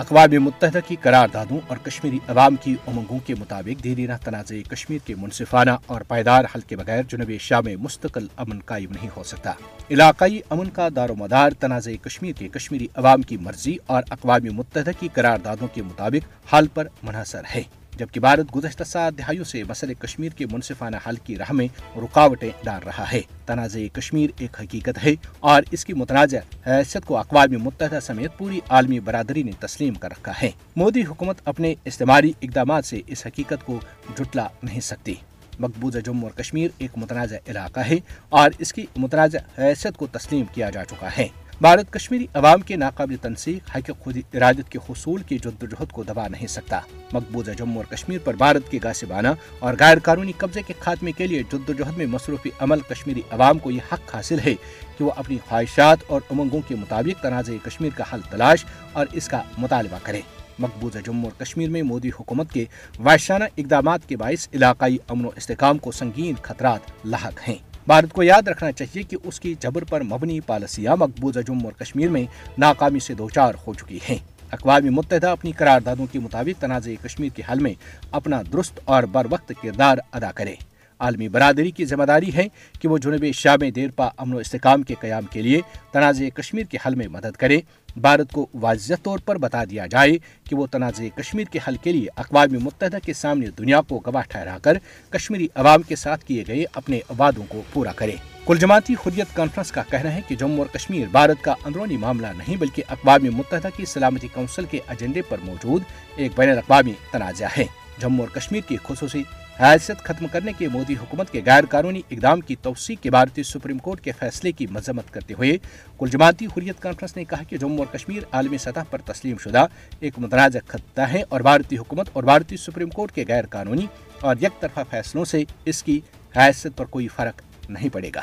اقوام متحدہ کی قراردادوں اور کشمیری عوام کی امنگوں کے مطابق دیرینہ تنازع کشمیر کے منصفانہ اور پائیدار حل کے بغیر جنوبی شاہ میں مستقل امن قائم نہیں ہو سکتا۔ علاقائی امن کا دار و مدار تنازع کشمیر کے کشمیری عوام کی مرضی اور اقوام متحدہ کی قراردادوں کے مطابق حل پر منحصر ہے۔ جبکہ بھارت گزشتہ سات دہائیوں سے مسئلہ کشمیر کے منصفانہ حل کی راہ میں رکاوٹیں ڈال رہا ہے۔ تنازع کشمیر ایک حقیقت ہے اور اس کی متنازع حیثیت کو اقوام متحدہ سمیت پوری عالمی برادری نے تسلیم کر رکھا ہے۔ مودی حکومت اپنے استعماری اقدامات سے اس حقیقت کو جٹلا نہیں سکتی۔ مقبوضہ جموں اور کشمیر ایک متنازع علاقہ ہے اور اس کی متنازع حیثیت کو تسلیم کیا جا چکا ہے۔ بھارت کشمیری عوام کے ناقابل تنسیق حق خود ارادت کے حصول کی جدوجہد کو دبا نہیں سکتا۔ مقبوضہ جموں اور کشمیر پر بھارت کے گاسبانہ اور غیر قانونی قبضے کے خاتمے کے لیے جدوجہد میں مصروفی عمل کشمیری عوام کو یہ حق حاصل ہے کہ وہ اپنی خواہشات اور امنگوں کے مطابق تنازع کشمیر کا حل تلاش اور اس کا مطالبہ کرے۔ مقبوضہ جموں اور کشمیر میں مودی حکومت کے وحشانہ اقدامات کے باعث علاقائی امن و استحکام کو سنگین خطرات لاحق ہیں۔ بھارت کو یاد رکھنا چاہیے کہ اس کی جبر پر مبنی پالیسیاں مقبوضہ جموں اور کشمیر میں ناکامی سے دوچار ہو چکی ہیں۔ اقوام متحدہ اپنی قراردادوں کے مطابق تنازع کشمیر کے حل میں اپنا درست اور بر وقت کردار ادا کرے۔ عالمی برادری کی ذمہ داری ہے کہ وہ جنوبی شاہ میں دیر پا امن و استحکام کے قیام کے لیے تنازع کشمیر کے حل میں مدد کرے۔ بھارت کو واضح طور پر بتا دیا جائے کہ وہ تنازع کشمیر کے حل کے لیے اقوام متحدہ کے سامنے دنیا کو گواہ ٹھہرا کر کشمیری عوام کے ساتھ کیے گئے اپنے وعدوں کو پورا کرے۔ کل جماعتی حریت کانفرنس کا کہنا ہے کہ جموں اور کشمیر بھارت کا اندرونی معاملہ نہیں بلکہ اقوام متحدہ کی سلامتی کونسل کے ایجنڈے پر موجود ایک بین الاقوامی تنازع ہے۔ جموں اور کشمیر کی خصوصی حیثیت ختم کرنے کے مودی حکومت کے غیر قانونی اقدام کی توسیع کے بھارتی سپریم کورٹ کے فیصلے کی مذمت کرتے ہوئے کل جماعتی حریت کانفرنس نے کہا کہ جموں اور کشمیر عالمی سطح پر تسلیم شدہ ایک متنازع خطہ ہے اور بھارتی حکومت اور بھارتی سپریم کورٹ کے غیر قانونی اور یک طرفہ فیصلوں سے اس کی حیثیت پر کوئی فرق نہیں پڑے گا۔